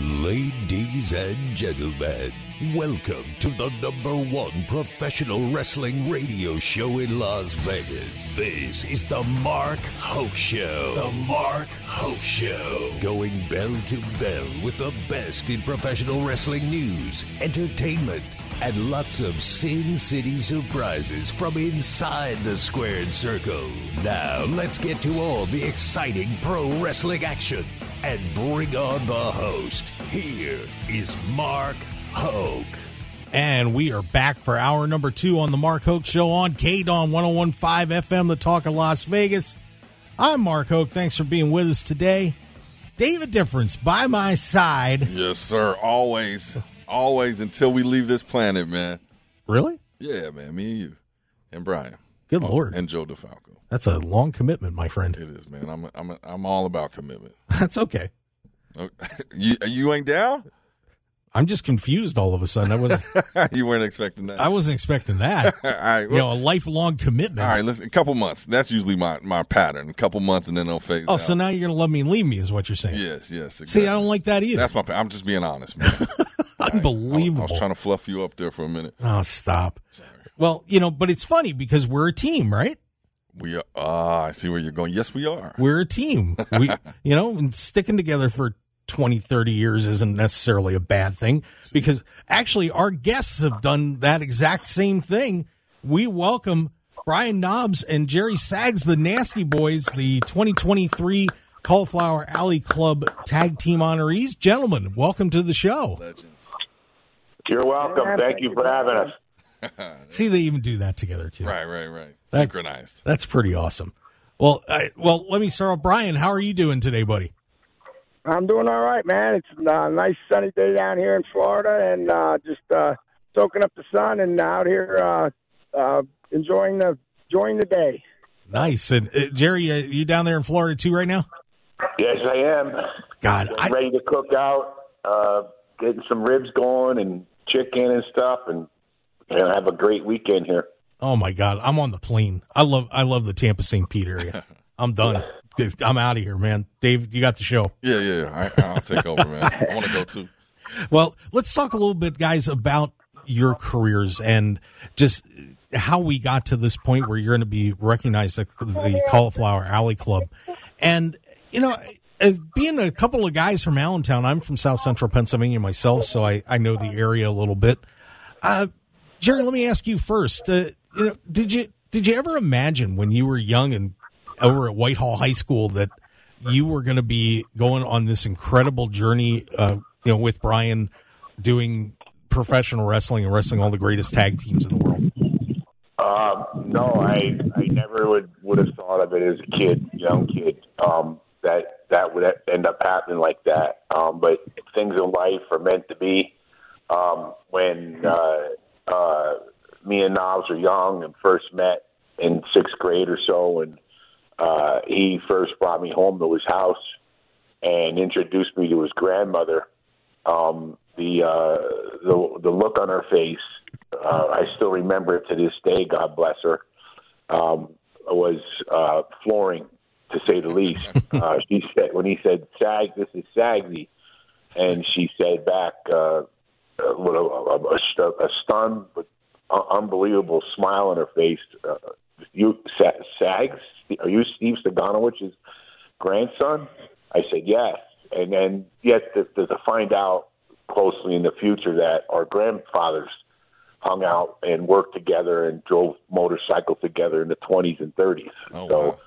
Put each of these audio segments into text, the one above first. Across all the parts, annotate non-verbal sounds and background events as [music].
Ladies and gentlemen, welcome to the number one professional wrestling radio show in Las Vegas. This is the Mark Hoke Show. The Mark Hoke Show. Going bell to bell with the best in professional wrestling news, entertainment, and lots of Sin City surprises from inside the squared circle. Now, let's get to all the exciting pro wrestling action and bring on the host. Here is Mark Hoke. And we are back for hour number two on the Mark Hoke Show on KDAWN 1015 FM, the talk of Las Vegas. I'm Mark Hoke. Thanks for being with us today. David Difference by my side. Yes, sir. Always. Always until we leave this planet, man. Really? Yeah, man. Me and you. And Brian. Good Lord. And Joe DeFalco. That's a long commitment, my friend. It is, man. I'm I'm I'm all about commitment. [laughs] That's okay. [laughs] You you ain't down? I'm just confused all of a sudden. I was [laughs] you weren't expecting that. I wasn't expecting that. [laughs] all right. Well, you know, a lifelong commitment. all right, listen, a couple months. That's usually my, my pattern. A couple months and then they'll phase oh, out. so now you're gonna love me and leave me is what you're saying. Yes, yes. Exactly. See, I don't like that either. That's my I'm just being honest, man. Unbelievable. I, Unbelievable. was trying to fluff you up there for a minute. oh, stop. Well, you know, but it's funny because we're a team, right? We are ah, I see where you're going. Yes, we are. We're a team. We, you know, and sticking together for 20, 30 years isn't necessarily a bad thing because actually our guests have done that exact same thing. We welcome Brian Knobbs and Jerry Sags, the Nasty Boys, the 2023 Cauliflower Alley Club Tag Team honorees. Gentlemen, welcome to the show. Legends. You're welcome. Thank you for having us. [laughs] See, they even do that together too. Right, right, right. That- Synchronized. That's pretty awesome. Well, I, well, let me start off. Brian, how are you doing today, buddy? I'm doing all right, man. It's a nice sunny day down here in Florida, and uh, just uh, soaking up the sun and out here uh, uh, enjoying the enjoying the day. Nice. And uh, Jerry, uh, you down there in Florida too right now? Yes, I am. God, i'm Ready to cook out, uh, getting some ribs going and chicken and stuff, and, and have a great weekend here. oh my God, I'm on the plane. I love, I love the Tampa St. Pete area. [laughs] I'm done. I'm out of here, man. Dave, you got the show. Yeah, yeah. yeah. I, I'll take over, man. I want to go too. [laughs] Well, let's talk a little bit, guys, about your careers and just how we got to this point where you're going to be recognized at the Cauliflower Alley Club. And, you know, uh, being a couple of guys from Allentown, I'm from South Central Pennsylvania myself, so I, I know the area a little bit. Uh, Jerry, let me ask you first. Uh, you know, did you did you ever imagine when you were young and over at Whitehall High School that you were going to be going on this incredible journey, uh, you know, with Brian doing professional wrestling and wrestling all the greatest tag teams in the world? Um, no, I I never would would have thought of it as a kid, young kid. Um, that that would end up happening like that. Um, but things in life are meant to be. Um, when uh, uh, me and Knobbs were young and first met in sixth grade or so, and uh, he first brought me home to his house and introduced me to his grandmother. Um, the uh, the the look on her face, uh, I still remember it to this day. God bless her. Um, was uh, flooring, to say the least. [laughs] Uh, she said when he said, "Sag, this is Sagsy," and she said back uh, with a, a, a, a stunned but uh, unbelievable smile on her face. Uh, you Sags? Are you Steve Saganowski's grandson? I said yes, and then yet to, to, find out closely in the future that our grandfathers hung out and worked together and drove motorcycles together in the 20s and 30s. Oh, so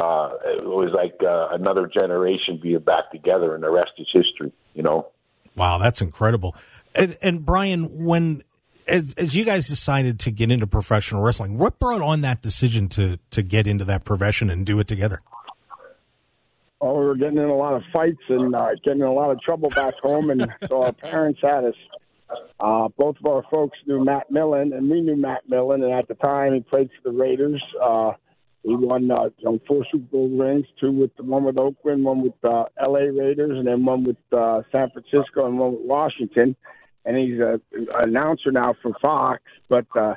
uh, it was like uh, another generation being back together, and the rest is history. You know. Wow, that's incredible. And, and Brian, when as, as you guys decided to get into professional wrestling, what brought on that decision to to get into that profession and do it together? Oh, we were getting in a lot of fights and uh, getting in a lot of trouble back home, and so our parents had us. Uh, both of our folks knew Matt Millen, and we knew Matt Millen, and at the time he played for the Raiders. Uh, he won uh, you know, four Super Bowl rings, two with one with Oakland, one with uh, L.A. Raiders, and then one with uh, San Francisco, and one with Washington. And he's a, an announcer now for Fox. But uh,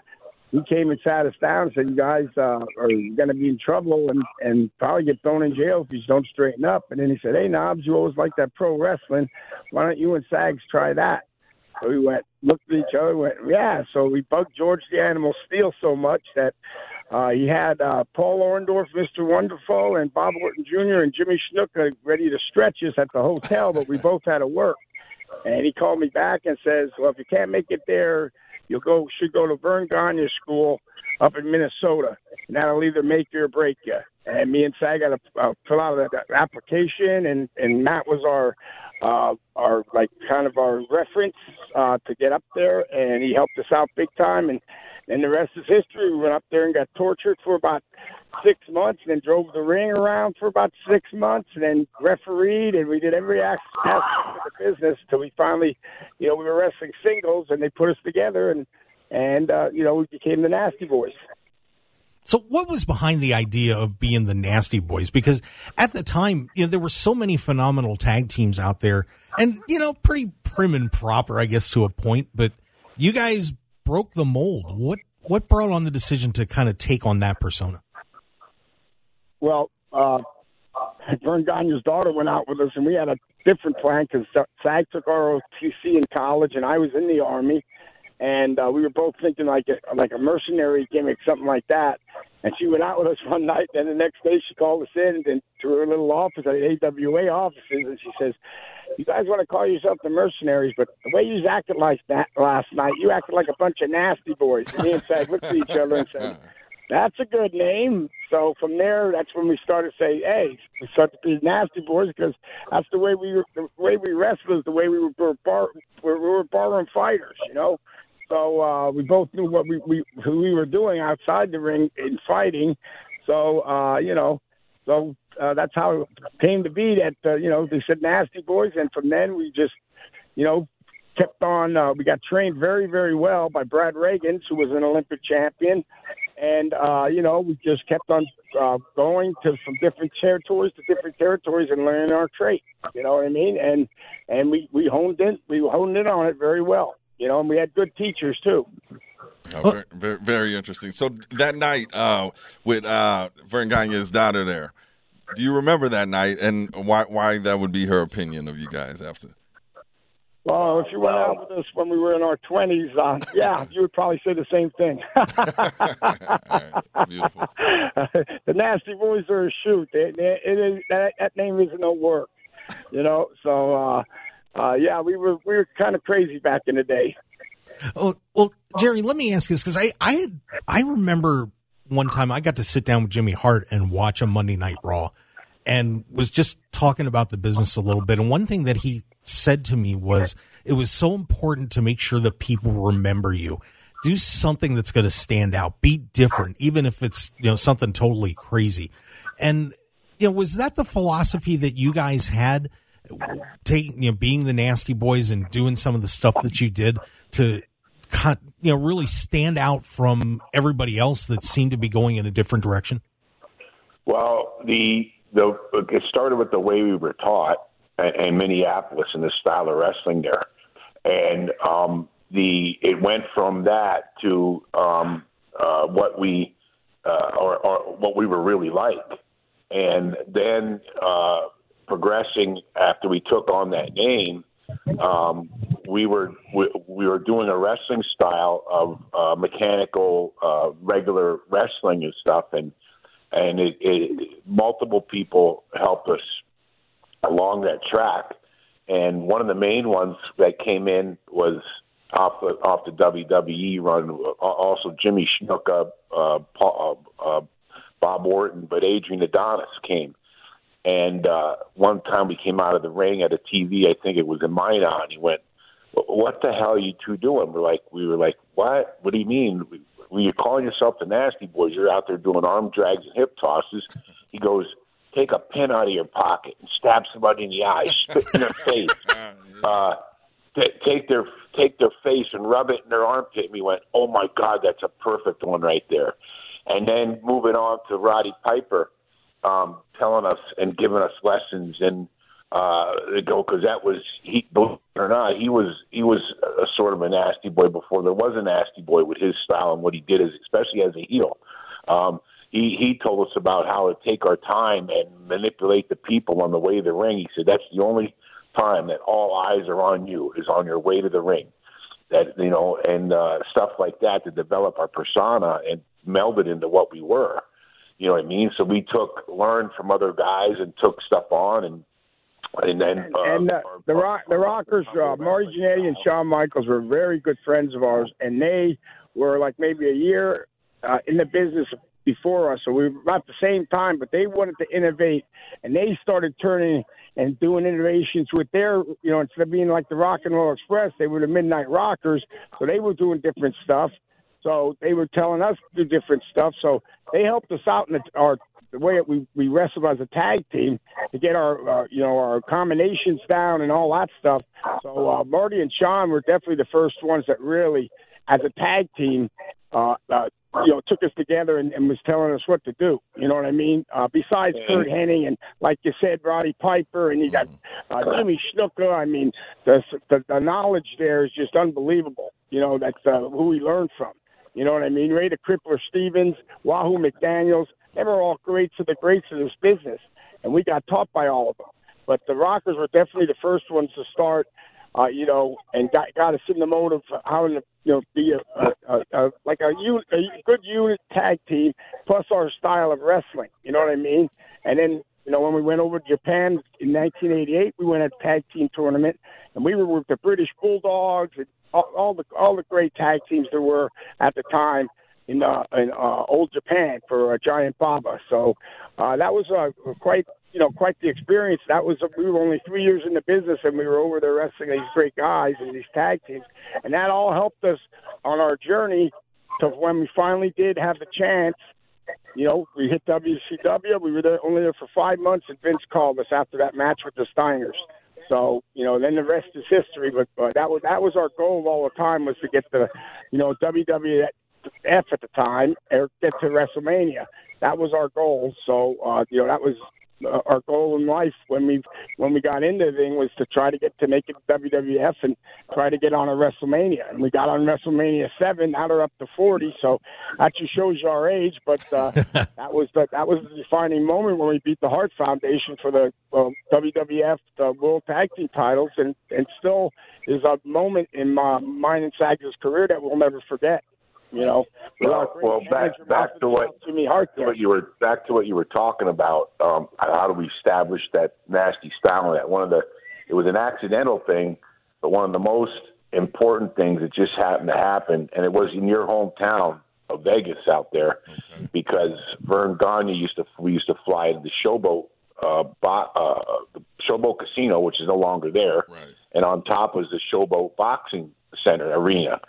he came and sat us down and said, "You guys uh, are going to be in trouble and and probably get thrown in jail if you don't straighten up." And then he said, "Hey, Knobbs, you always like that pro wrestling. Why don't you and Sags try that?" So we went, looked at each other, went, "Yeah." So we bugged George the Animal Steele so much that uh, he had uh, Paul Orndorff, Mr. Wonderful, and Bob Orton Jr. and Jimmy Snuka ready to stretch us at the hotel, but we both had to work. And he called me back and says, "Well, if you can't make it there." you'll go should go to Verne Gagne School up in Minnesota, and that'll either make you or break you. And me and Sag got to uh, fill out that application, and and Matt was our uh, our like kind of our reference uh, to get up there, and he helped us out big time. And and the rest is history. We went up there and got tortured for about six months, and then drove the ring around for about six months, and then refereed, and we did every aspect of the business until we finally, you know, we were wrestling singles, and they put us together, and and uh, you know, we became the Nasty Boys. So, what was behind the idea of being the Nasty Boys? Because at the time, you know, there were so many phenomenal tag teams out there, and you know, pretty prim and proper, I guess, to a point. But you guys broke the mold. What what brought on the decision to kind of take on that persona? Well, uh, Verne Gagne's daughter went out with us, and we had a different plan because Sag took ROTC in college, and I was in the army, and uh, we were both thinking like a, like a mercenary gimmick, something like that. And she went out with us one night, and the next day she called us in and to her little office at AWA offices, and she says, "You guys want to call yourself the mercenaries, but the way you acted like that last night, you acted like a bunch of nasty boys." And me and Sag looked at each other and said, "That's a good name." So from there, that's when we started to say, "Hey, we start to be nasty boys because that's the way we were, the way we wrestled is the way we were bar, we were barroom fighters, you know." So uh, we both knew what we, we we were doing outside the ring in fighting. So uh, you know, so uh, that's how it came to be. That uh, you know they said nasty boys, and from then we just you know kept on. Uh, we got trained very very well by Brad Rheingans, who was an Olympic champion, and uh, you know we just kept on uh, going to from different territories to different territories and learning our trade. You know what I mean? And and we we honed in we honed in on it very well you know, and we had good teachers too. Oh, very, very, very, interesting. So that night uh, with uh, Verne Gagne's daughter there, do you remember that night and why why that would be her opinion of you guys after? Well, if you went out with us when we were in our twenties, uh, yeah, you would probably say the same thing. [laughs] right, beautiful. [laughs] the nasty boys are a shoot. It is, that, that name isn't no work, you know. So uh, uh, yeah, we were we were kind of crazy back in the day. Oh well, Jerry, let me ask you this because I I I remember one time I got to sit down with Jimmy Hart and watch a Monday Night Raw, and was just talking about the business a little bit. And one thing that he said to me was it was so important to make sure that people remember you. Do something that's going to stand out. Be different, even if it's you know something totally crazy. And you know, was that the philosophy that you guys had? Taking you know being the nasty boys and doing some of the stuff that you did to you know really stand out from everybody else that seemed to be going in a different direction? Well the the it started with the way we were taught in Minneapolis and the style of wrestling there. And um the it went from that to um uh what we uh or, or what we were really like. And then uh progressing after we took on that name, um, we were we, we were doing a wrestling style of uh, mechanical, uh, regular wrestling and stuff, and and it, it, multiple people helped us along that track. And one of the main ones that came in was off the off the WWE run. Also, Jimmy Snuka, uh, Paul, uh, uh, Bob Orton, but Adrian Adonis came and uh, one time we came out of the ring at a TV, I think it was in Minot, and he went, "What the hell are you two doing?" We're like, we were like, "What? What do you mean? When you're calling yourself the Nasty Boys, you're out there doing arm drags and hip tosses." He goes, "Take a pin out of your pocket and stab somebody in the eye, [laughs] spit in their face." [laughs] Uh, t- take their take their face and rub it in their armpit. And we went, "Oh my God, that's a perfect one right there." And then moving on to Roddy Piper, um, telling us and giving us lessons and uh, ago because that was he. Believe it or not, he was he was a sort of a nasty boy before there was a nasty boy with his style and what he did, is especially as a heel. Um, he he told us about how to take our time and manipulate the people on the way to the ring. He said that's the only time that all eyes are on you is on your way to the ring. That you know, and uh, stuff like that to develop our persona and meld it into what we were. You know what I mean? So we took learned from other guys and took stuff on and and then uh, and uh, our- the rock, the Rockers, uh, Marty Jannetty and Shawn Michaels were very good friends of ours, and they were like maybe a year uh, in the business before us, so we were about the same time. But they wanted to innovate, and they started turning and doing innovations with their, you know, instead of being like the Rock and Roll Express, they were the Midnight Rockers, so they were doing different stuff. So they were telling us to do different stuff. So they helped us out in the, our the way that we we wrestled as a tag team to get our uh, you know our combinations down and all that stuff. So uh, Marty and Shawn were definitely the first ones that really, as a tag team, uh, uh, you know, took us together and, and was telling us what to do. You know what I mean? Uh, besides Curt Hennig and like you said, Roddy Piper, and you got uh, Jimmy Snuka. I mean, the, the the knowledge there is just unbelievable. You know, that's uh, who we learned from. You know what I mean? Ray the Crippler Stevens, Wahoo McDaniels, they were all greats of the greats of this business, and we got taught by all of them. But the Rockers were definitely the first ones to start, uh, you know, and got got us in the mode of how to, you know, be a, a, a, a like a, un, a good unit tag team, plus our style of wrestling. You know what I mean? And then you know, when we went over to Japan in 1988, we went at a tag team tournament, and we were with the British Bulldogs and all, all the all the great tag teams there were at the time in uh, in uh, old Japan for uh, Giant Baba. So uh, that was uh, quite you know quite the experience. That was uh, we were only three years in the business, and we were over there wrestling these great guys and these tag teams, and that all helped us on our journey to when we finally did have the chance you know, we hit WCW. We were there only there for five months, and Vince called us after that match with the Steiners. So you know, then the rest is history. But uh, that was that was our goal all the time was to get the, you know, WWF at the time or get to WrestleMania. That was our goal. So uh, you know, that was our goal in life when we when we got into the thing was to try to get to make it WWF and try to get on a WrestleMania. And we got on WrestleMania seven. Now they're up to forty. So that just shows you our age. But uh, [laughs] that was the that was the defining moment when we beat the Hart Foundation for the uh, WWF the World Tag Team titles, and and still is a moment in my, mine and Sag's career that we'll never forget. You know, with our great well, back back to what Jimmy Hart there. what you were back to what you were talking about. Um, how do we establish that nasty style? And that one of the it was an accidental thing, but one of the most important things that just happened to happen, and it was in your hometown of Vegas out there, because Verne Gagne used to we used to fly to the Showboat. Uh, bo- uh, the Showboat Casino, which is no longer there, Right. and on top was the Showboat Boxing Center Arena,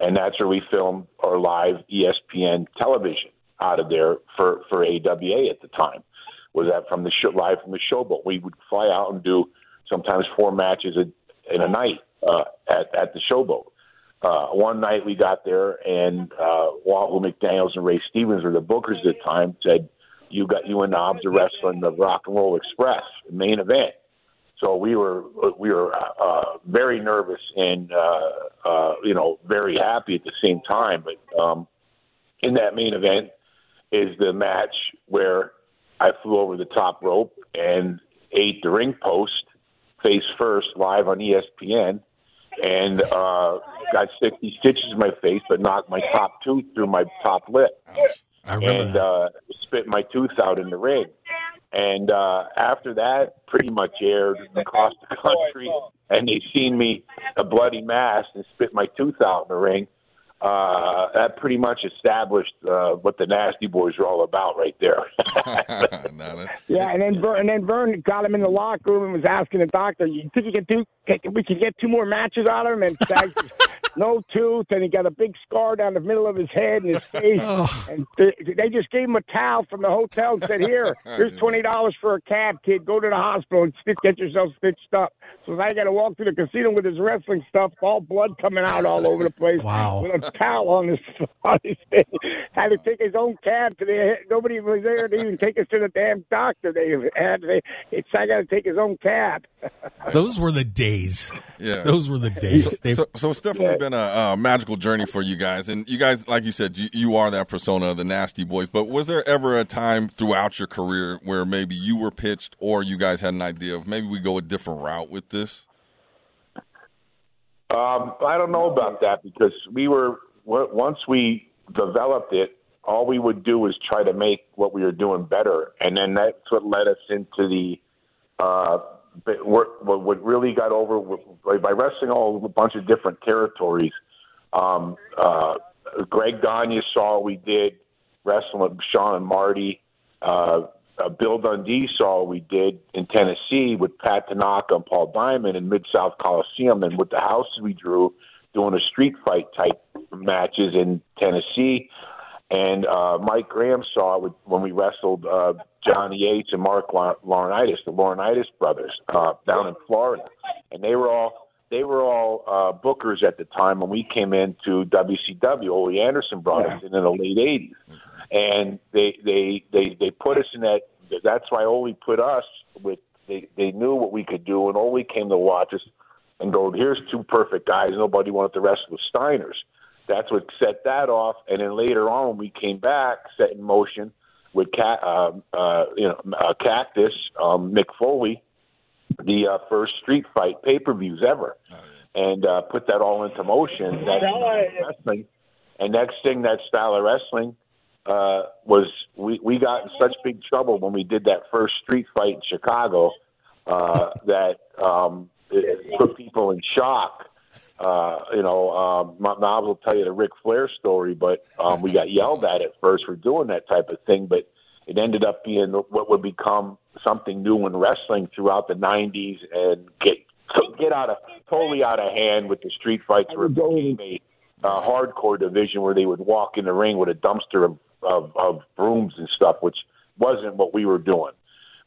and that's where we filmed our live ESPN television out of there for for AWA at the time. Was that from the show, live from the Showboat? We would fly out and do sometimes four matches a, in a night uh, at at the Showboat. Uh, one night we got there, and uh, Wahoo McDaniel's and Ray Stevens were the bookers at the time. Said, "You got you and Knobbs are wrestling the Rock and Roll Express main event." So we were we were uh, very nervous and uh, uh, you know very happy at the same time. But um, in that main event is the match where I flew over the top rope and ate the ring post face first live on ESPN and uh, got 60 stitches in my face, but knocked my top tooth through my top lip I remember and that. uh, spit my tooth out in the ring. And uh, after that, pretty much aired across the country, and they seen me a bloody mass and spit my tooth out in the ring. Uh, that pretty much established uh, what the Nasty Boys are all about, right there. [laughs] [laughs] Yeah, and then Verne, and then Verne got him in the locker room and was asking the doctor, "You think you can do? can- We can get two more matches out of him?" And [laughs] Stag, no tooth, and he got a big scar down the middle of his head and his [laughs] face. Oh. And they, they just gave him a towel from the hotel and said, "Here, here's [laughs] twenty dollars for a cab, kid. Go to the hospital and stitch, get yourself stitched up." So I got to walk through the casino with his wrestling stuff, all blood coming out all over the place. Wow. With a towel on his [laughs] on his face. Had to take his own cab to the. Nobody was there to even take us to the damn doctor. They had. They, it's I got to take his own cab. Those were the days. Yeah. Those were the days. They- So, so it's definitely been a, a magical journey for you guys, and you guys, like you said, you, you are that persona the Nasty Boys. But was there ever a time throughout your career where maybe you were pitched, or you guys had an idea of maybe we go a different route with this? Um, I don't know about that because we were once we developed it, all we would do was try to make what we were doing better, and then that's what led us into the. Uh, but what, what really got over by wrestling all a bunch of different territories. Um, uh, Greg Gagne saw we did wrestling with Shawn and Marty. Uh, uh, Bill Dundee saw we did in Tennessee with Pat Tanaka and Paul Diamond in Mid South Coliseum, and with the houses we drew doing a street fight type matches in Tennessee. And uh, Mike Graham saw it when we wrestled uh, Johnny Ace and Mark La- Laurinaitis, the Laurinaitis brothers, uh, down in Florida, and they were all they were all uh, bookers at the time when we came into WCW. Ole Anderson brought us in in the late '80s, and they they they they put us in that. That's why Ole put us with. They they knew what we could do, and Ole came to watch us and go. Here's two perfect guys. Nobody wanted to wrestle with Steiners. That's what set that off, and then later on, when we came back, set in motion with Cat, uh, uh, you know, uh, Cactus, um, Mick Foley, the uh, first street fight pay per views ever, and uh, put that all into motion. That wrestling, and next thing, that style of wrestling uh, was we we got in such big trouble when we did that first street fight in Chicago uh, that um, it, it put people in shock. Uh, you know, um, my Knobbs will tell you the Ric Flair story, but um, we got yelled at at first for doing that type of thing, but it ended up being what would become something new in wrestling throughout the 90s and get get out of totally out of hand with the street fights where it became a uh, hardcore division where they would walk in the ring with a dumpster of, of, of brooms and stuff, which wasn't what we were doing.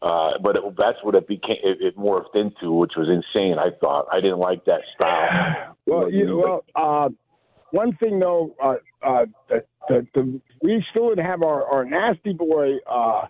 Uh, but it, that's what it became. It, it morphed into, which was insane. I thought I didn't like that style. [sighs] Well, you, well, uh, one thing though, uh, uh, the, the, the, we still would have our, our nasty boy uh,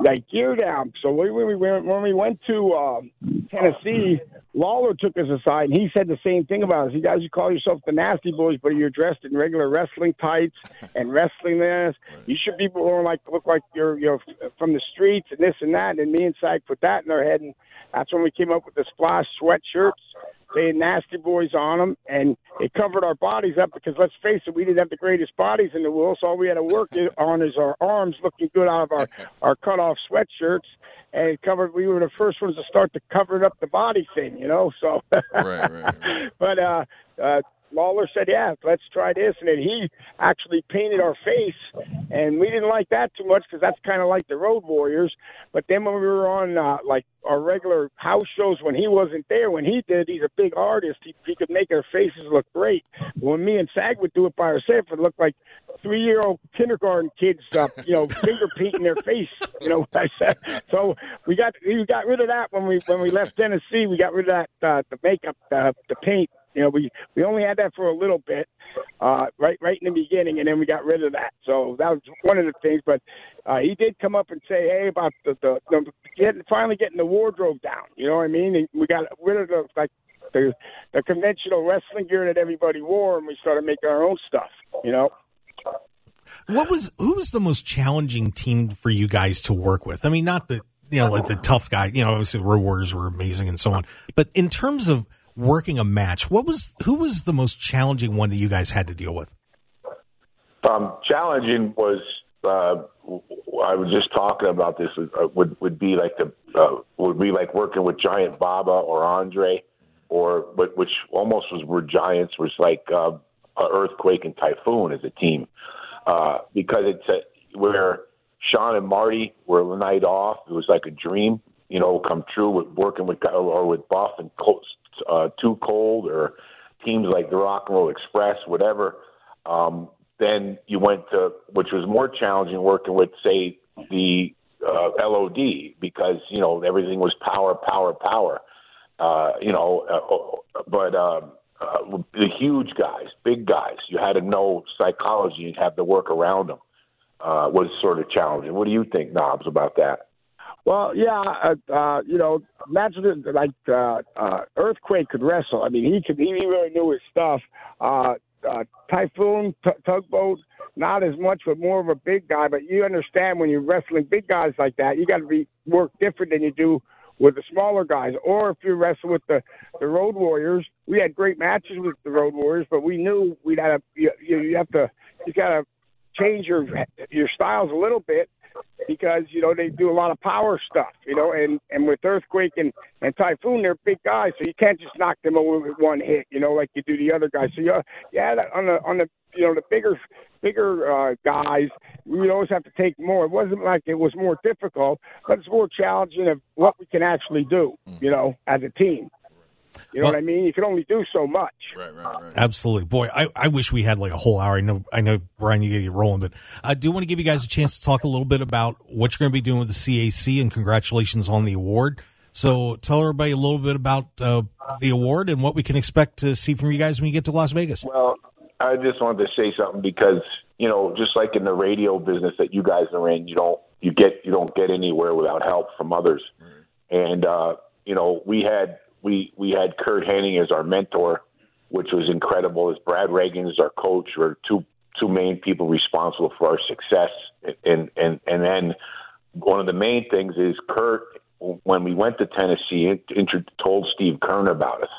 like gear down. So when we, when, when we went to um, Tennessee, Lawler took us aside and he said the same thing about us. You guys, you call yourself the nasty boys, but you're dressed in regular wrestling tights and wrestling this. You should be more like look like you're you're from the streets and this and that. And me and Sag put that in their head, and that's when we came up with the splash sweatshirts saying nasty boys on them and it covered our bodies up because let's face it we didn't have the greatest bodies in the world so all we had to work on is our arms looking good out of our [laughs] our cut off sweatshirts and it covered we were the first ones to start to cover up the body thing you know so Right, right, right. [laughs] but uh uh Lawler said, "Yeah, let's try this," and then he actually painted our face, and we didn't like that too much because that's kind of like the Road Warriors. But then when we were on uh, like our regular house shows, when he wasn't there, when he did, he's a big artist. He, he could make our faces look great. When me and Sag would do it by ourselves, it looked like three-year-old kindergarten kids, uh, you know, finger painting their face. You know what [laughs] I said? So we got we got rid of that when we when we left Tennessee. We got rid of that uh, the makeup, the paint. You know, we we only had that for a little bit, uh, right right in the beginning, and then we got rid of that. So that was one of the things. But uh, he did come up and say, "Hey, about the the, the getting, finally getting the wardrobe down." You know what I mean? And we got rid of the like the the conventional wrestling gear that everybody wore, and we started making our own stuff. You know. What was who was the most challenging team for you guys to work with? I mean, not the you know like the tough guy. You know, obviously the Road Warriors were amazing and so on. But in terms of working a match, what was who was the most challenging one that you guys had to deal with? Um, challenging was uh, I was just talking about this uh, would would be like the uh, would be like working with Giant Baba or Andre or but which almost was were giants was like uh, earthquake and typhoon as a team uh, because it's a, where Shawn and Marty were a night off. It was like a dream, you know, come true with working with or with Buff and Cold, uh, Too Cold or teams like the Rock and Roll Express, whatever. Um, then you went to, which was more challenging, working with say the uh, LOD because you know everything was power, power, power. Uh, you know, uh, but um, uh, the huge guys, big guys, you had to know psychology and have to work around them. Uh, was sort of challenging. What do you think, Knobbs, about that? Well, yeah, uh, uh, you know, imagine it, like uh, uh, Earthquake could wrestle. I mean, he could. He really knew his stuff. Uh, uh, Typhoon, t- tugboat, not as much, but more of a big guy. But you understand when you're wrestling big guys like that, you got to be work different than you do with the smaller guys. Or if you wrestle with the the Road Warriors, we had great matches with the Road Warriors, but we knew we'd have to. You, you have to. You got to change your your styles a little bit because you know they do a lot of power stuff, you know, and and with earthquake and and typhoon, they're big guys, so you can't just knock them over with one hit, you know, like you do the other guys. So you yeah, on the on the you know the bigger bigger uh, guys, we always have to take more. It wasn't like it was more difficult, but it's more challenging of what we can actually do, you know, as a team. You know well, what I mean? You can only do so much. Right, right, right. Absolutely, boy. I, I wish we had like a whole hour. I know, I know, Brian, you get you rolling, but I do want to give you guys a chance to talk a little bit about what you're going to be doing with the CAC, and congratulations on the award. So, tell everybody a little bit about uh, the award and what we can expect to see from you guys when you get to Las Vegas. Well, I just wanted to say something because you know, just like in the radio business that you guys are in, you don't you get you don't get anywhere without help from others, and uh, you know, we had we we had Curt Hennig as our mentor, which was incredible. As Brad Rheingans as our coach, were two two main people responsible for our success. And and and then one of the main things is Kurt. When we went to Tennessee, told Steve Keirn about us.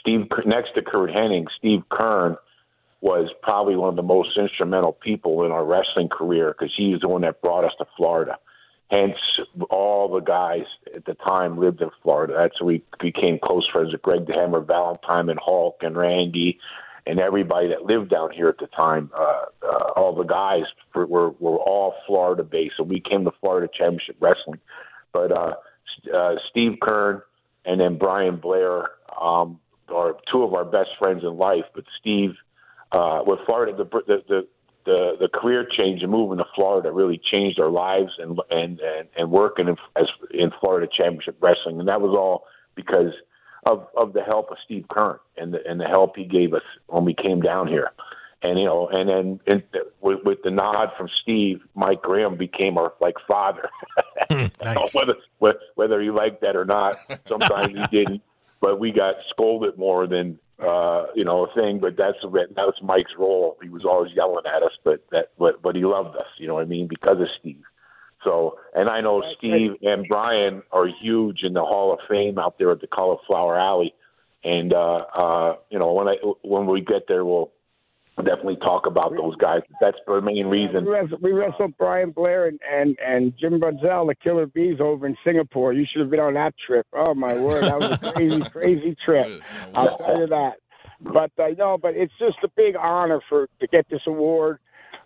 Steve next to Curt Hennig, Steve Keirn was probably one of the most instrumental people in our wrestling career because he was the one that brought us to Florida. Hence, all the guys at the time lived in Florida. That's we became close friends with Greg the Hammer Valentine and Hulk and Randy and everybody that lived down here at the time. Uh, uh, all the guys were, were were all Florida based, so we came to Florida Championship Wrestling. But uh, uh, Steve Keirn and then Brian Blair um, are two of our best friends in life. But Steve, uh, with Florida, the, the the the the career change and moving to Florida really changed our lives and and and, and working in, as in Florida Championship Wrestling, and that was all because of of the help of Steve Keirn and the and the help he gave us when we came down here, and you know, and then in, with, with the nod from Steve, Mike Graham became our like father. Hmm, [laughs] nice. whether whether he liked that or not, sometimes he [laughs] didn't, but we got scolded more than uh, you know, a thing. But that's that was Mike's role. He was always yelling at us, but that but but he loved us. You know what I mean? Because of Steve. So, and I know Steve and Brian are huge in the Hall of Fame out there at the Cauliflower Alley. And uh, uh, you know, when I when we get there, we'll definitely talk about those guys. That's the main reason. We wrestled, we wrestled Brian Blair and, and, and Jim Brunzell, the Killer Bees, over in Singapore. You should have been on that trip. Oh my word, that was a [laughs] crazy, crazy trip. I'll tell you that. But I uh, know, but it's just a big honor for to get this award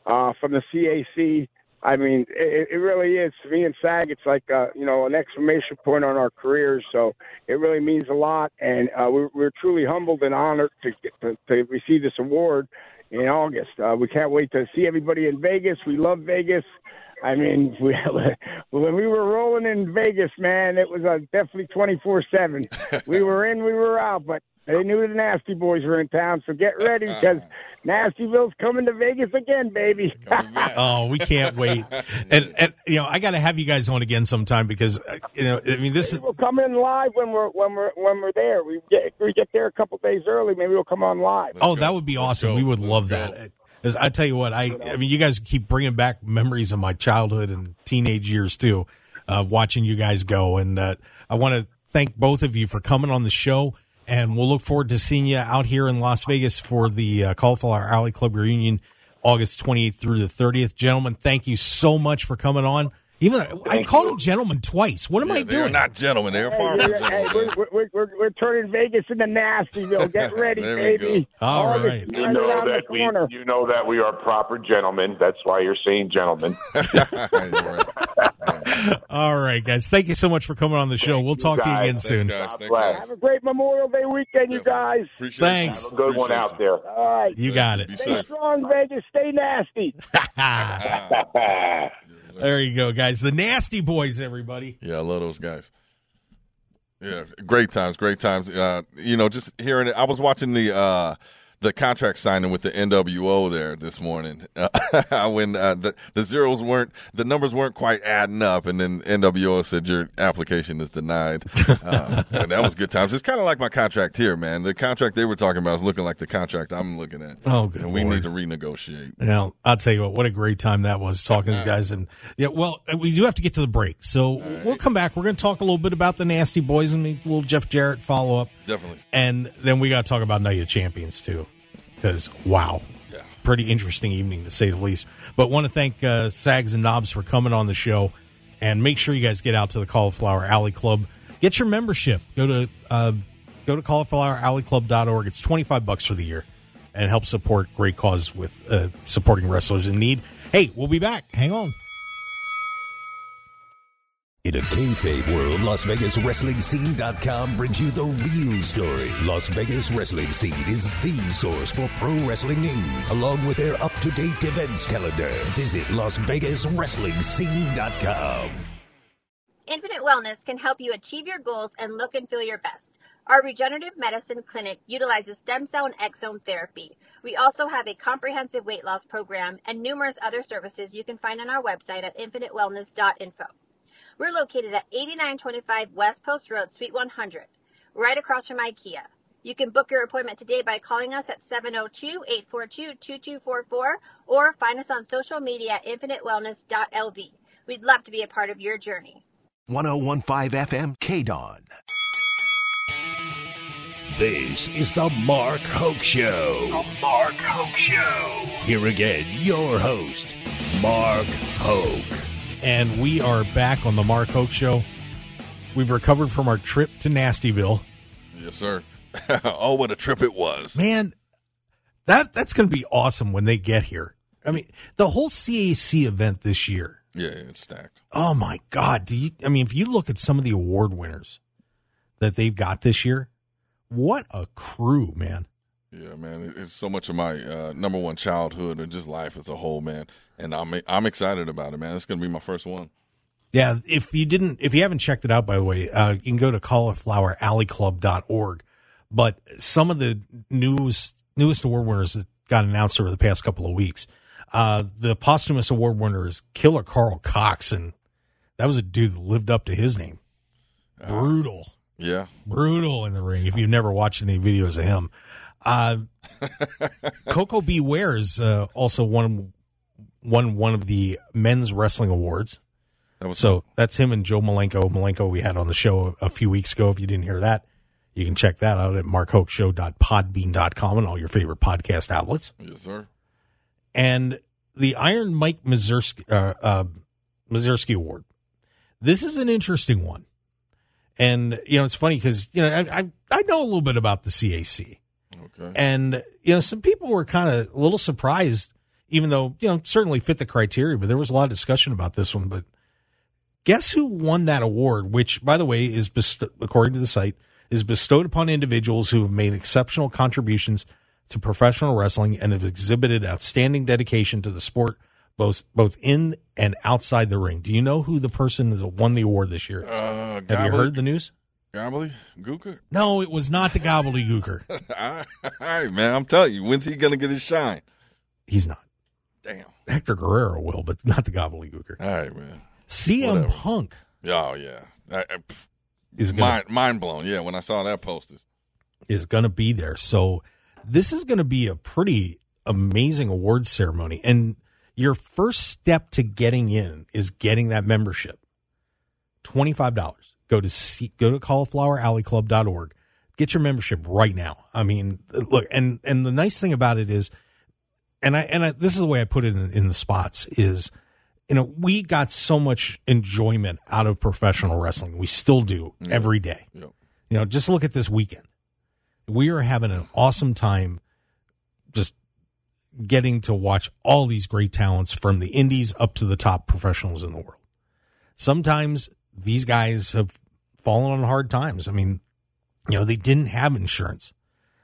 uh, from the CAC. I mean, it, it really is. To me and SAG, it's like uh, you know an exclamation point on our careers. So it really means a lot, and uh, we're, we're truly humbled and honored to, to to receive this award in August. Uh, we can't wait to see everybody in Vegas. We love Vegas. I mean, [laughs] we, when we were rolling in Vegas, man, it was uh, definitely 24 7. [laughs] We were in, we were out, but they knew the Nasty Boys were in town, so get ready [laughs] because Nastyville's coming to Vegas again, baby. oh, we can't wait. And and you know, I got to have you guys on again sometime because uh, you know, I mean, this maybe is we'll come in live when we're when we're when we're there. We get we get there a couple days early. Maybe we'll come on live. oh, that would be awesome. We would love that. As I tell you what, I I mean, you guys keep bringing back memories of my childhood and teenage years too, uh, watching you guys go. And uh, I want to thank both of you for coming on the show and we'll look forward to seeing you out here in Las Vegas for the uh, Cauliflower Alley Club reunion, August 28th through the 30th. Gentlemen, thank you so much for coming on, Even though, I called them gentlemen twice. What am Yeah, I they're doing? not gentlemen. They're far Hey, from we're, hey, gentlemen. we're, we're, we're, we're turning Vegas into Nastyville. Get [laughs] ready, baby. go. All August right. You know that we, corner. you know that we are proper gentlemen. That's why you're saying gentlemen. [laughs] [laughs] All right, guys. Thank you so much for coming on the show. We'll talk to you again Thanks, soon. guys. Thanks, guys. Have a great Memorial Day weekend, you guys. Appreciate Thanks. you. Have a good one Appreciate out there. All right. You got it. Be Stay safe. strong, Vegas. Stay nasty. There you go, guys. The Nasty Boys, everybody. Yeah, I love those guys. Yeah, great times, great times. Uh, you know, just hearing it. I was watching the uh, the contract signing with the NWO there this morning [laughs] uh, [laughs] when uh, the the zeros weren't the numbers weren't quite adding up, and then NWO said your application is denied. [laughs] Uh, and that was good times. It's kind of like my contract here, man. The contract they were talking about is looking like the contract I'm looking at. Oh, good and we Lord. need to renegotiate. Now, I'll tell you what, what a great time that was talking to you guys. And yeah, well, we do have to get to the break. So we'll come back. We're going to talk a little bit about the Nasty Boys and a little Jeff Jarrett follow up. Definitely. And then we got to talk about Night of Champions, too. Because, wow. Yeah. Pretty interesting evening, to say the least. But want to thank uh, Sags and Knobs for coming on the show. And make sure you guys get out to the Cauliflower Alley Club. Get your membership. Go to uh, go to caulifloweralleyclub.org. It's 25 bucks for the year and help support great cause with uh, supporting wrestlers in need. Hey, we'll be back. Hang on. In a kayfabe world, Las Vegas Wrestling Scene.com brings you the real story. Las Vegas Wrestling Scene is the source for pro wrestling news, along with their up-to-date events calendar. Visit Las Vegas Wrestling Scene.com. Infinite Wellness can help you achieve your goals and look and feel your best. Our regenerative medicine clinic utilizes stem cell and exome therapy. We also have a comprehensive weight loss program and numerous other services you can find on our website at infinitewellness.info. We're located at 8925 West Post Road, Suite 100, right across from IKEA. You can book your appointment today by calling us at 702-842-2244 or find us on social media at infinitewellness.lv. We'd love to be a part of your journey. 1015 FM KDAWN. This is the Mark Hoke Show. The Mark Hoke Show. Here again, your host, Mark Hoke. And we are back on the Mark Hoke Show. We've recovered from our trip to Nastyville. Yes, sir. [laughs] oh, what a trip it was. Man, that that's going to be awesome when they get here. I mean, the whole CAC event this year. Yeah, it's stacked. Oh my God! Do you? I mean, if you look at some of the award winners that they've got this year, what a crew, man! Yeah, man, it's so much of my uh, number one childhood and just life as a whole, man. And I'm I'm excited about it, man. It's gonna be my first one. Yeah, if you didn't, if you haven't checked it out, by the way, uh, you can go to caulifloweralleyclub.org. But some of the newest newest award winners that got announced over the past couple of weeks, uh, the posthumous award winner is Killer Karl Kox, and that was a dude that lived up to his name. Brutal, Yeah, brutal in the ring. If you've never watched any videos of him, uh, [laughs] Koko B. Ware is uh, also won won one of the men's wrestling awards. that was So that's him and Joe Malenko. Malenko we had on the show a few weeks ago. If you didn't hear that, you can check that out at markhokeshow.podbean.com and all your favorite podcast outlets. yes, sir. And the Iron Mike Mazurki, uh, uh, Mazurki Award. This is an interesting one. And, you know, it's funny because, you know, I, I, I know a little bit about the CAC. Okay. And, you know, some people were kind of a little surprised, even though, you know, certainly fit the criteria, but there was a lot of discussion about this one. But guess who won that award, which, by the way, is, best- according to the site, is bestowed upon individuals who have made exceptional contributions to professional wrestling and have exhibited outstanding dedication to the sport, both, both in and outside the ring. Do you know who the person that won the award this year is? Uh, have you heard the news? Gobbly Gooker? No, it was not the gobbledygooker. [laughs] All right, man. I'm telling you, when's he gonna get his shine? He's not. Damn. Hector Guerrero will, but not the gobbledygooker. All right, man. CM Whatever. Punk Oh yeah. I, I, is going mind mind blown. Yeah, when I saw that posted. is going to be there. So this is going to be a pretty amazing awards ceremony, and your first step to getting in is getting that membership. Twenty five dollars. Go to C, go to caulifloweralleyclub.org. Get your membership right now. I mean, look, and and the nice thing about it is, and I and I, this is the way I put it in, in the spots is you know, we got so much enjoyment out of professional wrestling. We still do every day. Yep. You know, just look at this weekend. We are having an awesome time just getting to watch all these great talents from the indies up to the top professionals in the world. Sometimes these guys have fallen on hard times. I mean, you know, they didn't have insurance.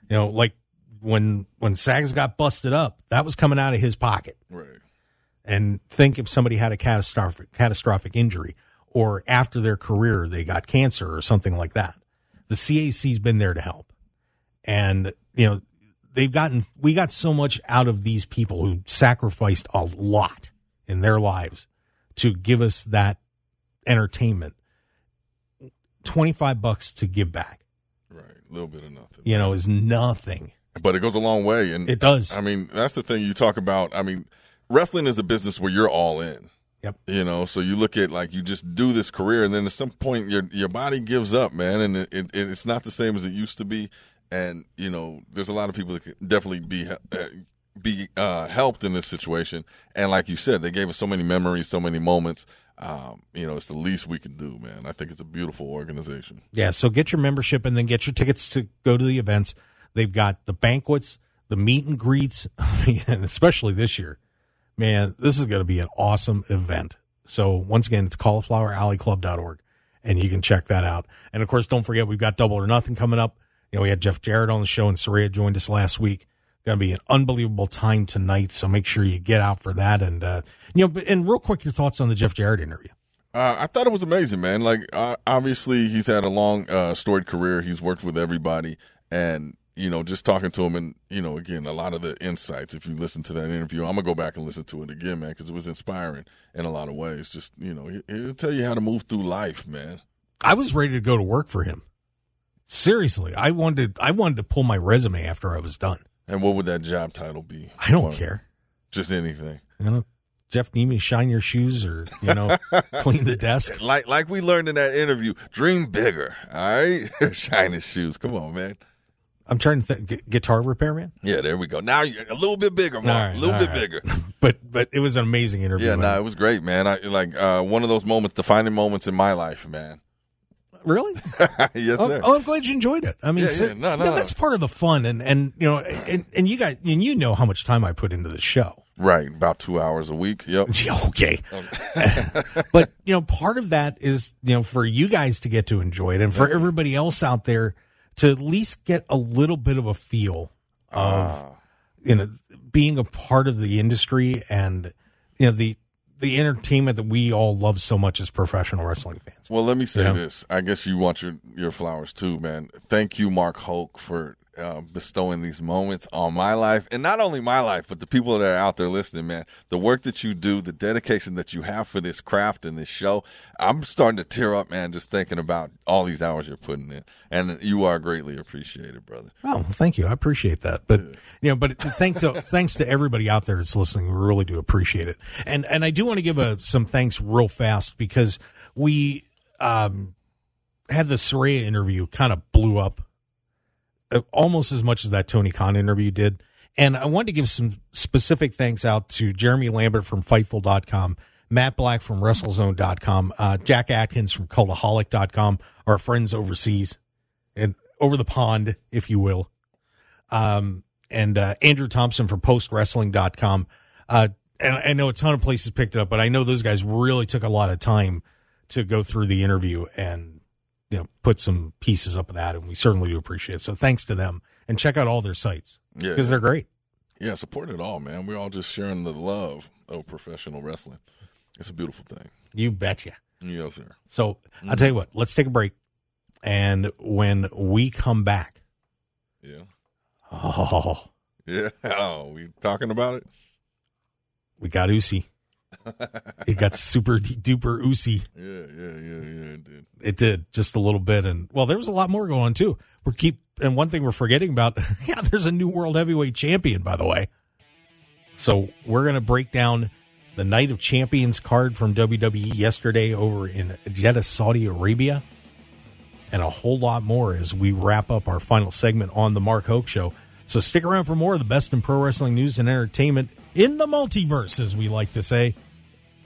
You know, like when when Sags got busted up, that was coming out of his pocket Right. and think if somebody had a catastrophic catastrophic injury or after their career they got cancer or something like that. The CAC's been there to help. And you know, they've gotten we got so much out of these people who sacrificed a lot in their lives to give us that entertainment. 25 bucks to give back, Right. A little bit of nothing. you know, is nothing. but it goes a long way. And It does. I mean, that's the thing you talk about. I mean, wrestling is a business where you're all in. Yep. You know, so you look at like you just do this career, and then at some point your your body gives up, man, and it, it, it's not the same as it used to be. And you know, there's a lot of people that could definitely be uh, be uh, helped in this situation. And like you said, they gave us so many memories, so many moments. Um, you know, it's the least we can do, man. I think it's a beautiful organization. Yeah, so get your membership and then get your tickets to go to the events. They've got the banquets, the meet and greets, [laughs] and especially this year. Man, this is going to be an awesome event. So once again, it's caulifloweralleyclub.org and you can check that out. And of course, don't forget we've got double or nothing coming up. You know, we had Jeff Jarrett on the show and Saraya joined us last week. Going to be an unbelievable time tonight. So make sure you get out for that. And, uh, you know, and real quick, your thoughts on the Jeff Jarrett interview. Uh, I thought it was amazing, man. Like, uh, obviously, he's had a long, uh, storied career. He's worked with everybody, and you know, just talking to him, and you know, again, a lot of the insights. If you listen to that interview, I'm gonna go back and listen to it again, man, because it was inspiring in a lot of ways. Just you know, he, he'll tell you how to move through life, man. I was ready to go to work for him. Seriously, I wanted I wanted to pull my resume after I was done. And what would that job title be? I don't care. Just anything. You know, Jeff, need shine your shoes or you know [laughs] clean the desk? Like like we learned in that interview, dream bigger. All right, [laughs] shine his shoes. Come on, man. I'm trying to think. Gu- guitar repairman. Yeah, there we go. Now you're a little bit bigger, Mark. Right, a little bit right. bigger. [laughs] But but it was an amazing interview. Yeah, no, it was great, man. I like uh, one of those moments, defining moments in my life, man. Really. [laughs] yes, Oh, sir. oh, I'm glad you enjoyed it. I mean, Yeah, so- yeah. No, no, no. that's part of the fun, and and you know, and, and you got and you know how much time I put into the show. Right, about two hours a week. Yep. [laughs] Okay. [laughs] but you know, part of that is you know for you guys to get to enjoy it, and for everybody else out there to at least get a little bit of a feel of Ah. you know being a part of the industry and you know the the entertainment that we all love so much as professional wrestling fans. Well, let me say this. I guess you want your your flowers too, man. Thank you, Mark Hoke, for uh, bestowing these moments on my life, and not only my life, but the people that are out there listening, man. The work that you do, the dedication that you have for this craft and this show, I'm starting to tear up, man, just thinking about all these hours you're putting in, and you are greatly appreciated, brother. Oh, well, thank you. I appreciate that. But you know, but thanks to [laughs] thanks to everybody out there that's listening. We really do appreciate it. And and I do want to give a some thanks real fast because we um had the Saraya interview kind of blew up almost as much as that Tony Khan interview did. And I wanted to give some specific thanks out to Jeremy Lambert from Fightful.com, Matt Black from WrestleZone.com, uh, Jack Atkins from Cultaholic.com, our friends overseas and over the pond, if you will. Um, and uh, Andrew Thompson from postwrestling.com. Uh, and I know a ton of places picked it up, but I know those guys really took a lot of time to go through the interview and you know put some pieces up of that, and we certainly do appreciate it. So thanks to them, and check out all their sites Yeah, because they're great. yeah, support it all, man. We're all just sharing the love of professional wrestling. It's a beautiful thing. You betcha. Yes, sir. So I'll tell you what, let's take a break, and when we come back, Yeah. [laughs] oh, Yeah. Oh, [laughs] we talking about it? we got Usi. [laughs] it got super duper Usi. Yeah, yeah, yeah, yeah, it did. It did just a little bit, and well, there was a lot more going on too. We're keep and one thing we're forgetting about, [laughs] yeah, there's a new world heavyweight champion, by the way. So we're gonna break down the Night of Champions card from WWE yesterday over in Jeddah, Saudi Arabia, and a whole lot more as we wrap up our final segment on the Mark Hoke Show. So stick around for more of the best in pro wrestling news and entertainment in the multiverse, as we like to say.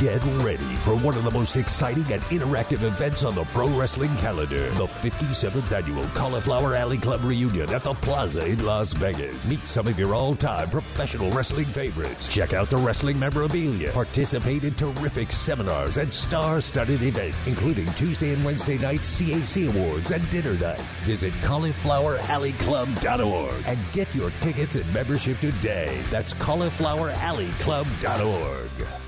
Get ready for one of the most exciting and interactive events on the pro wrestling calendar. The 57th annual Cauliflower Alley Club reunion at the Plaza in Las Vegas. Meet some of your all-time professional wrestling favorites. Check out the wrestling memorabilia. Participate in terrific seminars and star-studded events, including Tuesday and Wednesday night CAC awards and dinner nights. Visit caulifloweralleyclub.org and get your tickets and membership today. That's caulifloweralleyclub.org.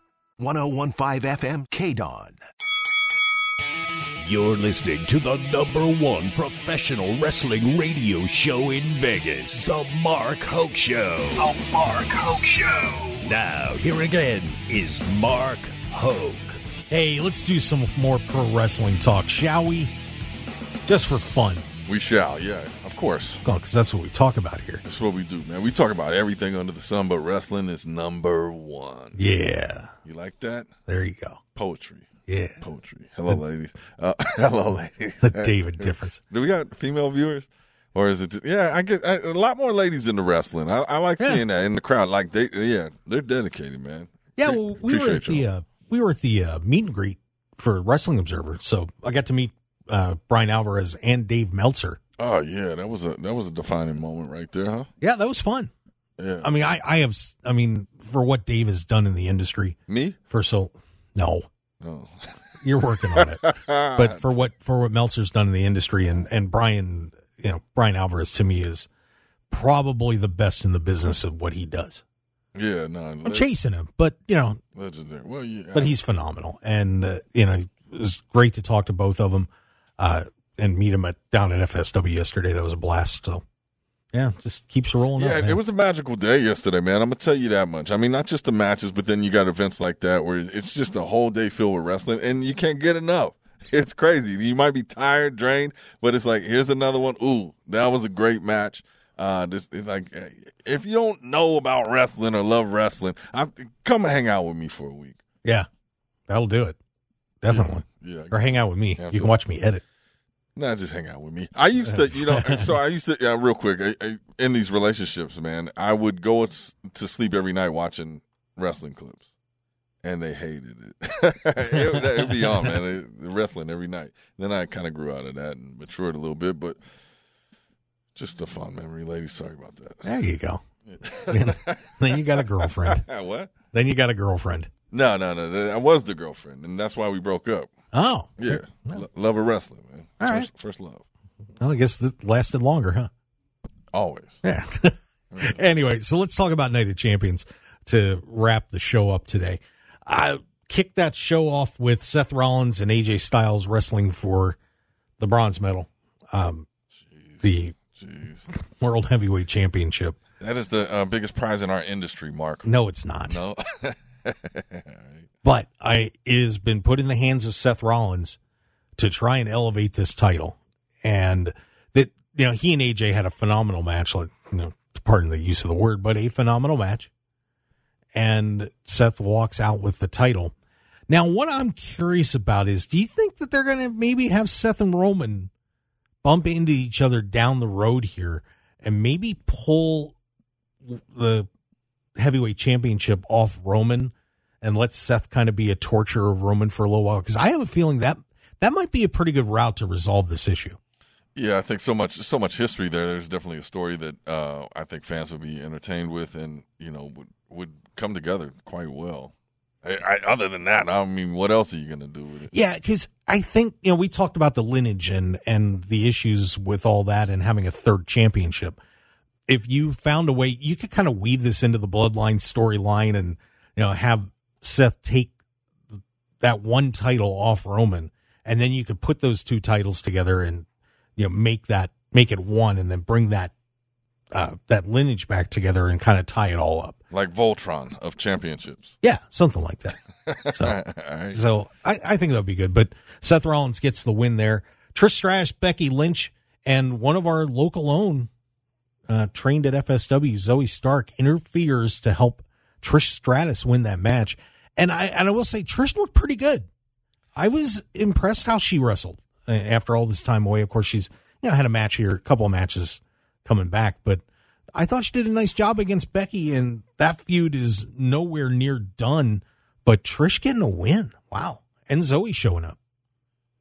1015 FM KDAWN. You're listening to the number one professional wrestling radio show in Vegas, The Mark Hoke Show. The Mark Hoke Show. Now, here again is Mark Hoke. Hey, let's do some more pro wrestling talk, shall we? Just for fun. We shall, yeah, of course. Because that's what we talk about here. That's what we do, man. We talk about everything under the sun, but wrestling is number one. Yeah. You like that? There you go. Poetry. Yeah. Poetry. Hello, ladies. Uh, [laughs] hello, ladies. The David difference. Do we got female viewers? Or is it? Yeah, I get I, a lot more ladies into wrestling. I, I like Yeah. seeing that in the crowd. Like they, yeah, they're dedicated, man. Yeah, well, we were at the uh, we were at the uh, meet and greet for Wrestling Observer, so I got to meet uh, Bryan Alvarez and Dave Meltzer. Oh yeah, that was a that was a defining moment right there, huh? Yeah, that was fun. Yeah. I mean, I I have I mean for what Dave has done in the industry Me? for so no, you're working on it, [laughs] but for what for what Meltzer's done in the industry and and Bryan, you know, Bryan Alvarez to me is probably the best in the business of what he does. yeah, no, I'm leg- chasing him, but you know, legendary. Well, yeah, but he's phenomenal, and uh, you know it was great to talk to both of them uh, and meet him at down at FSW yesterday. That was a blast. So yeah, just keeps rolling. Yeah, up, it was a magical day yesterday, man. I'm gonna tell you that much. I mean, not just the matches, but then you got events like that where it's just a whole day filled with wrestling, and you can't get enough. [laughs] It's crazy. You might be tired, drained, but it's like here's another one. Ooh, that was a great match. Uh, it's like if you don't know about wrestling or love wrestling, I, come hang out with me for a week. yeah, that'll do it. Definitely. Yeah, Or hang out with me. You can watch me edit. Nah, just hang out with me. I used to, you know, [laughs] so I used to, yeah, real quick, I, I, in these relationships, man, I would go to sleep every night watching wrestling clips, and they hated it. [laughs] it would it'd be on, man, it- wrestling every night. Then I kind of grew out of that and matured a little bit, but just a fond memory, ladies. Sorry about that. There you go. [laughs] then you got a girlfriend. what? Then you got a girlfriend. No, no, no. I was the girlfriend, and that's why we broke up. Oh, Yeah, Lo- love of wrestling, man. All first, right. first love, Well, I guess that lasted longer, huh? always. Yeah. [laughs] anyway, so let's talk about Night of Champions to wrap the show up today. I kicked that show off with Seth Rollins and AJ Styles wrestling for the bronze medal, um, the Jeez. [laughs] World Heavyweight Championship. That is the uh, biggest prize in our industry, Mark. No, it's not. No. [laughs] [laughs] But I it has been put in the hands of Seth Rollins to try and elevate this title, and that you know he and AJ had a phenomenal match. Like you know, pardon the use of the word, but a phenomenal match. And Seth walks out with the title. Now, what I'm curious about is, do you think that they're going to maybe have Seth and Roman bump into each other down the road here, and maybe pull the heavyweight championship off Roman? and let Seth kind of be a torture of Roman for a little while because I have a feeling that that might be a pretty good route to resolve this issue. Yeah, I think so much so much history there. There's definitely a story that uh, I think fans would be entertained with, and you know would would come together quite well. I, I, other than that, I mean, what else are you going to do with it? Yeah, because I think you know we talked about the lineage and and the issues with all that and having a third championship. If you found a way, you could kind of weave this into the bloodline storyline and you know have Seth take that one title off Roman, and then you could put those two titles together and you know make that make it one, and then bring that uh, that lineage back together and kind of tie it all up. Like Voltron of championships. Yeah, something like that. [laughs] So, right. so I, I think that would be good. But Seth Rollins gets the win there. Trish Stratus, Becky Lynch, and one of our local own, uh, trained at FSW, Zoey Stark, interferes to help Trish Stratus win that match. And I and I will say Trish looked pretty good. I was impressed how she wrestled uh, after all this time away. Of course, she's you know had a match here, a couple of matches coming back, but I thought she did a nice job against Becky, and that feud is nowhere near done. But Trish getting a win, wow, and Zoe showing up.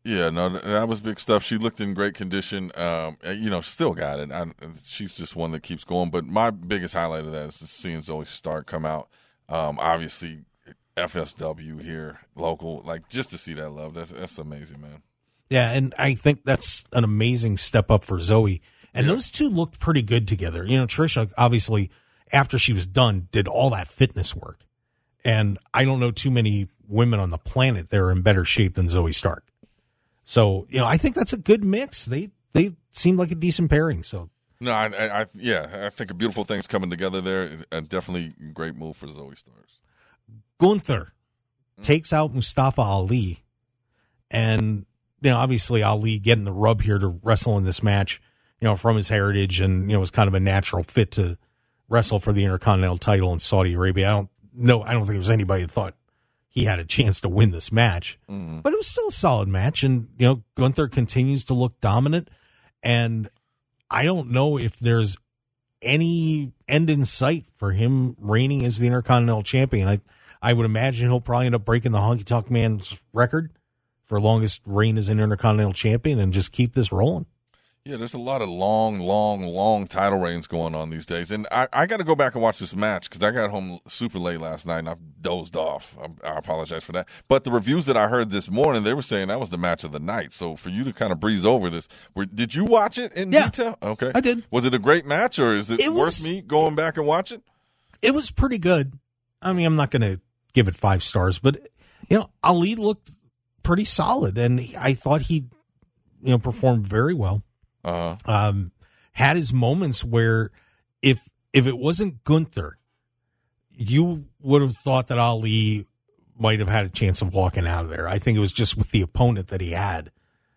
Yeah, no, that was big stuff. She looked in great condition. Um, you know, still got it. I, she's just one that keeps going. But my biggest highlight of that is seeing Zoey Stark come out. Um, obviously, FSW here, local, like just to see that love. That's that's amazing, man. Yeah, and I think that's an amazing step up for Zoey. And those two looked pretty good together. You know, Trisha obviously after she was done did all that fitness work. And I don't know too many women on the planet that are in better shape than Zoey Stark. So, you know, I think that's a good mix. They they seem like a decent pairing. So No, I, I, I yeah, I think a beautiful thing's coming together there. And definitely great move for the Zoey Starks. Gunther mm. takes out Mustafa Ali, and you know, obviously Ali getting the rub here to wrestle in this match, you know, from his heritage, and you know, was kind of a natural fit to wrestle for the Intercontinental title in Saudi Arabia. I don't know, I don't think there was anybody that thought he had a chance to win this match, mm-hmm. but it was still a solid match, and you know, Gunther continues to look dominant, and I don't know if there's any end in sight for him reigning as the Intercontinental Champion. I I would imagine he'll probably end up breaking the Honky Tonk Man's record for longest reign as an Intercontinental Champion and just keep this rolling. Yeah, there's a lot of long, long, long title reigns going on these days, and I, I got to go back and watch this match because I got home super late last night and I dozed off. I, I apologize for that. But the reviews that I heard this morning, they were saying that was the match of the night. So for you to kind of breeze over this, were, did you watch it in Yeah, detail? Okay, I did. Was it a great match, or is it, It worth was- me going back and watching? It was pretty good. I mean, I'm not going to give it five stars, but you know, Ali looked pretty solid, and he- I thought he, you know, performed very well. Uh, um, had his moments where if if it wasn't Gunther, you would have thought that Ali might have had a chance of walking out of there. I think it was just with the opponent that he had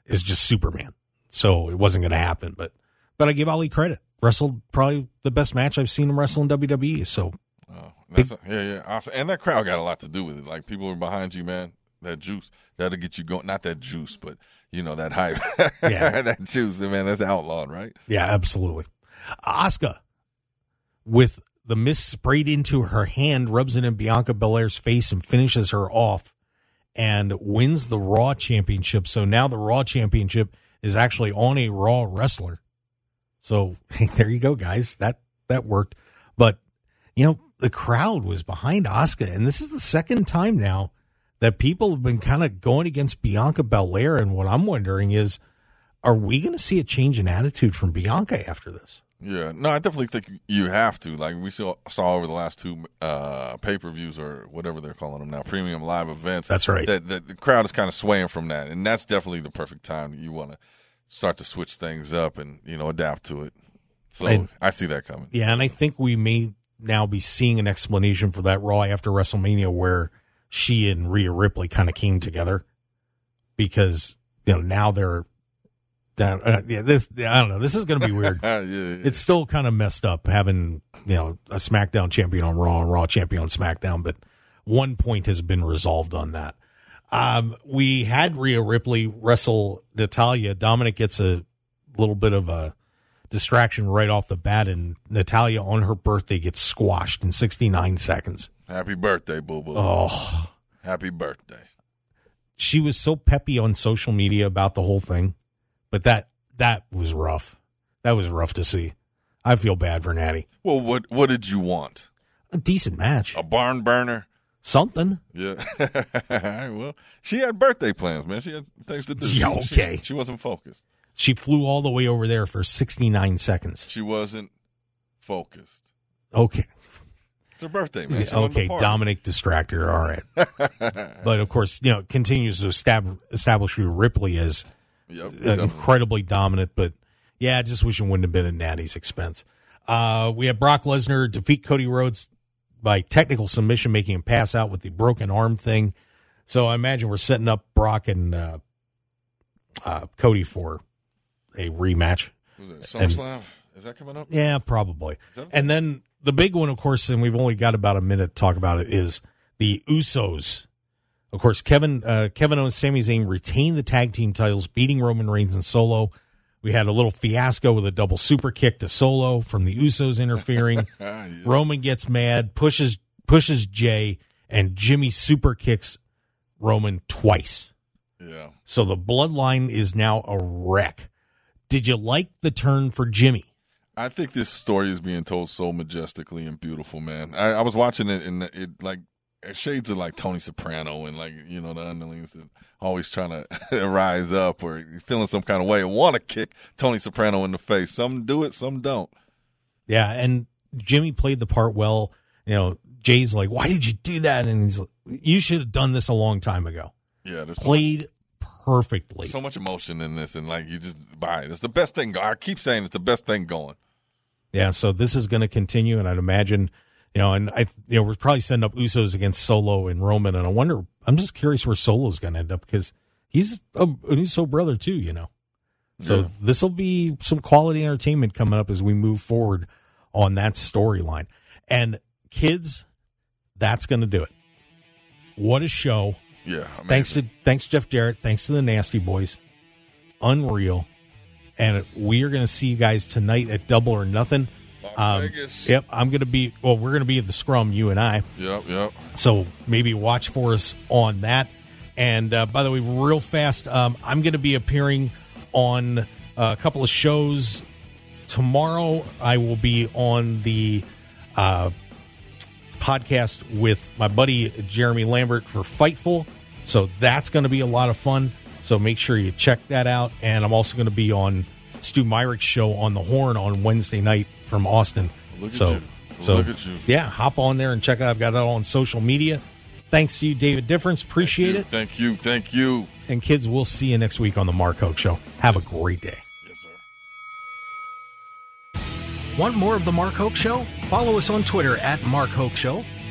is just Superman, so it wasn't going to happen. But but I give Ali credit. Wrestled probably the best match I've seen him wrestle in WWE. So oh, a, yeah, yeah, awesome. And that crowd got a lot to do with it. Like people are behind you, man. That juice that'll get you going. Not that juice, but you know that hype. Yeah. [laughs] that juice, man. That's outlawed, right? Yeah, absolutely. Asuka with the mist sprayed into her hand, rubs it in Bianca Belair's face and finishes her off and wins the Raw Championship. So now the Raw Championship is actually on a Raw wrestler. So [laughs] there you go, guys. That that worked. But you know, the crowd was behind Asuka, and this is the second time now that people have been kind of going against Bianca Belair. And what I'm wondering is, are we going to see a change in attitude from Bianca after this? Yeah, no, I definitely think you have to. Like we saw, saw over the last two uh, pay per views or whatever they're calling them now, premium live events. That's right. That, that the crowd is kind of swaying from that, and that's definitely the perfect time that you want to start to switch things up and you know adapt to it. So And- I see that coming. Yeah, and I think we may now be seeing an explanation for that Raw after WrestleMania where she and Rhea Ripley kind of came together because you know now they're that uh, yeah this I don't know this is going to be [laughs] weird. yeah, yeah. it's still kind of messed up having you know a SmackDown champion on Raw and Raw champion on SmackDown, but one point has been resolved on that. Um, we had Rhea Ripley wrestle Natalya. Dominic gets a little bit of a distraction right off the bat, and Natalya on her birthday gets squashed in 69 seconds. Happy birthday, boo boo. Oh, Happy birthday. she was so peppy on social media about the whole thing, but that that was rough. That was rough to see. I feel bad for Natty. Well, what what did you want? A decent match, A barn burner? something. Yeah. [laughs] well, she had birthday plans, man. She had things to do. Yeah, okay. She, she wasn't focused. She flew all the way over there for 69 seconds. She wasn't focused. Okay. Her birthday, man. She okay. Dominic distractor. All right. [laughs] but of course, you know, continues to estab- establish Rhea Ripley as Yep. uh, incredibly dominant. But yeah, I just wish it wouldn't have been at Natty's expense. Uh, we have Brock Lesnar defeat Cody Rhodes by technical submission, making him pass out with the broken arm thing. So I imagine we're setting up Brock and uh, uh, Cody for a rematch. Was it SummerSlam? Is that coming up? Yeah, probably. And then the big one, of course, and we've only got about a minute to talk about it, is the Usos. Of course, Kevin uh, Kevin Owens, Sami Zayn retained the tag team titles, beating Roman Reigns and Solo. We had a little fiasco with a double super kick to Solo from the Usos interfering. [laughs] Ah, yeah. Roman gets mad, pushes pushes Jay, and Jimmy super kicks Roman twice. Yeah. So the bloodline is now a wreck. Did you like the turn for Jimmy? I think this story is being told so majestically and beautiful, man. I, I was watching it and it like shades of like Tony Soprano and like you know the underlings that always trying to [laughs] rise up or feeling some kind of way and want to kick Tony Soprano in the face. Some do it, some don't. Yeah, and Jimmy played the part well. You know, Jay's like, "Why did you do that?" And he's like, "You should have done this a long time ago." Yeah, Played perfectly. so much emotion in this, and like you just buy it. It's the best thing. I keep saying it's the best thing going. Yeah, so this is going to continue, and I'd imagine, you know, and I, you know, we're probably setting up Usos against Solo and Roman, and I wonder, I'm just curious where Solo's going to end up because he's a, an Uso brother too, you know. So Yeah. this will be some quality entertainment coming up as we move forward on that storyline. And kids, that's going to do it. What a show! Yeah, amazing. Thanks to thanks Jeff Jarrett. Thanks to the Nasty Boys. Unreal. And we are going to see you guys tonight at Double or Nothing. Um, Vegas. Yep, I'm going to be. Well, we're going to be at the Scrum, you and I. Yep, yep. So maybe watch for us on that. And uh, by the way, real fast, um, I'm going to be appearing on uh, a couple of shows tomorrow. I will be on the uh, podcast with my buddy Jeremy Lambert for Fightful. So that's going to be a lot of fun. So make sure you check that out. And I'm also going to be on Stu Myrick's show on the Horn on Wednesday night from Austin. Look at so, you. so Look at you. yeah, hop on there and check it out. I've got it all on social media. Thanks to you, David Difference. Appreciate it. Thank you. Thank you. And kids, we'll see you next week on the Mark Hoke Show. Have a great day. Yes, sir. Want more of The Mark Hoke Show? Follow us on Twitter at Mark Hoke Show,